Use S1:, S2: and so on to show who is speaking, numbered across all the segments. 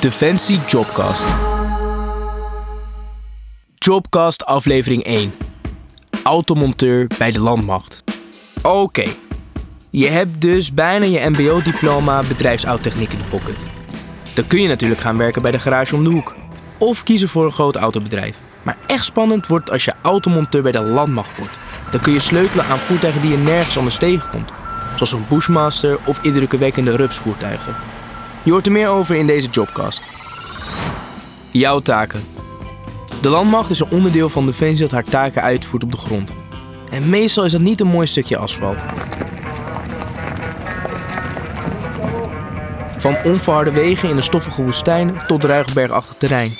S1: Defensie Jobcast. Jobcast aflevering 1. Automonteur bij de landmacht. Oké, je hebt dus bijna je mbo-diploma bedrijfsauttechniek in de pocket. Dan kun je natuurlijk gaan werken bij de garage om de hoek. Of kiezen voor een groot autobedrijf. Maar echt spannend wordt als je automonteur bij de landmacht wordt. Dan kun je sleutelen aan voertuigen die je nergens anders tegenkomt. Zoals een Bushmaster of indrukwekkende rupsvoertuigen. Je hoort er meer over in deze jobcast. Jouw taken. De landmacht is een onderdeel van Defensie dat haar taken uitvoert op de grond. En meestal is dat niet een mooi stukje asfalt. Van onverharde wegen in de stoffige woestijn tot ruigbergachtig terrein.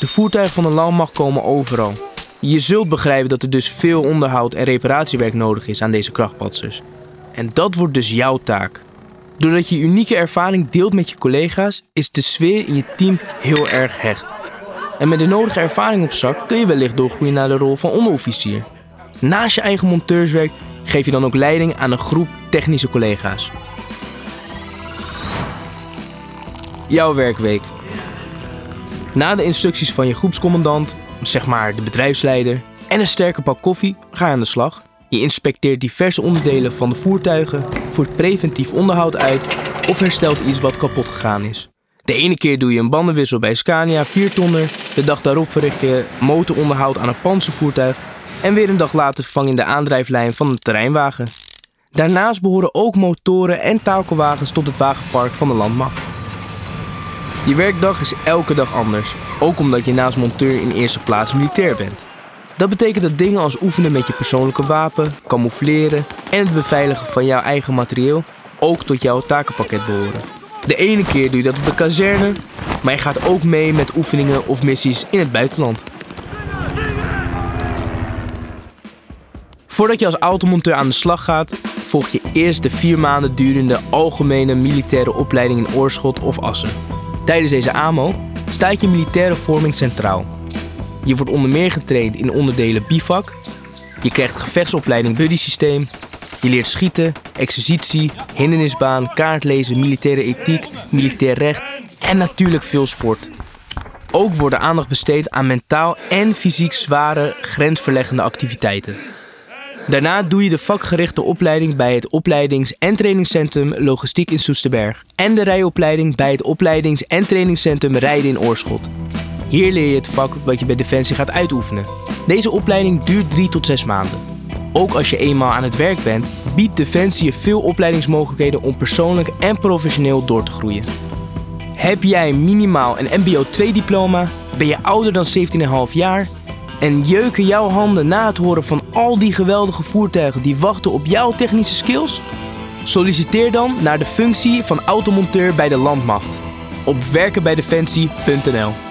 S1: De voertuigen van de landmacht komen overal. Je zult begrijpen dat er dus veel onderhoud en reparatiewerk nodig is aan deze krachtpatsers. En dat wordt dus jouw taak. Doordat je unieke ervaring deelt met je collega's, is de sfeer in je team heel erg hecht. En met de nodige ervaring op zak kun je wellicht doorgroeien naar de rol van onderofficier. Naast je eigen monteurswerk geef je dan ook leiding aan een groep technische collega's. Jouw werkweek. Na de instructies van je groepscommandant, zeg maar de bedrijfsleider, en een sterke pak koffie ga je aan de slag. Je inspecteert diverse onderdelen van de voertuigen, voert preventief onderhoud uit of herstelt iets wat kapot gegaan is. De ene keer doe je een bandenwissel bij Scania 4 tonner, de dag daarop verricht je motoronderhoud aan een panzervoertuig en weer een dag later vervang je de aandrijflijn van een terreinwagen. Daarnaast behoren ook motoren en takelwagens tot het wagenpark van de landmacht. Je werkdag is elke dag anders, ook omdat je naast monteur in eerste plaats militair bent. Dat betekent dat dingen als oefenen met je persoonlijke wapen, camoufleren en het beveiligen van jouw eigen materieel ook tot jouw takenpakket behoren. De ene keer doe je dat op de kazerne, maar je gaat ook mee met oefeningen of missies in het buitenland. Voordat je als automonteur aan de slag gaat, volg je eerst de vier maanden durende algemene militaire opleiding in Oorschot of Assen. Tijdens deze AMO staat je militaire vorming centraal. Je wordt onder meer getraind in onderdelen bivak. Je krijgt gevechtsopleiding buddy systeem. Je leert schieten, exercitie, hindernisbaan, kaartlezen, militaire ethiek, militair recht en natuurlijk veel sport. Ook wordt aandacht besteed aan mentaal en fysiek zware grensverleggende activiteiten. Daarna doe je de vakgerichte opleiding bij het opleidings- en trainingscentrum Logistiek in Soesterberg en de rijopleiding bij het opleidings- en trainingscentrum Rijden in Oorschot. Hier leer je het vak wat je bij Defensie gaat uitoefenen. Deze opleiding duurt 3 tot 6 maanden. Ook als je eenmaal aan het werk bent, biedt Defensie je veel opleidingsmogelijkheden om persoonlijk en professioneel door te groeien. Heb jij minimaal een MBO 2 diploma? Ben je ouder dan 17,5 jaar? En jeuken jouw handen na het horen van al die geweldige voertuigen die wachten op jouw technische skills? Solliciteer dan naar de functie van automonteur bij de landmacht op werkenbijdefensie.nl.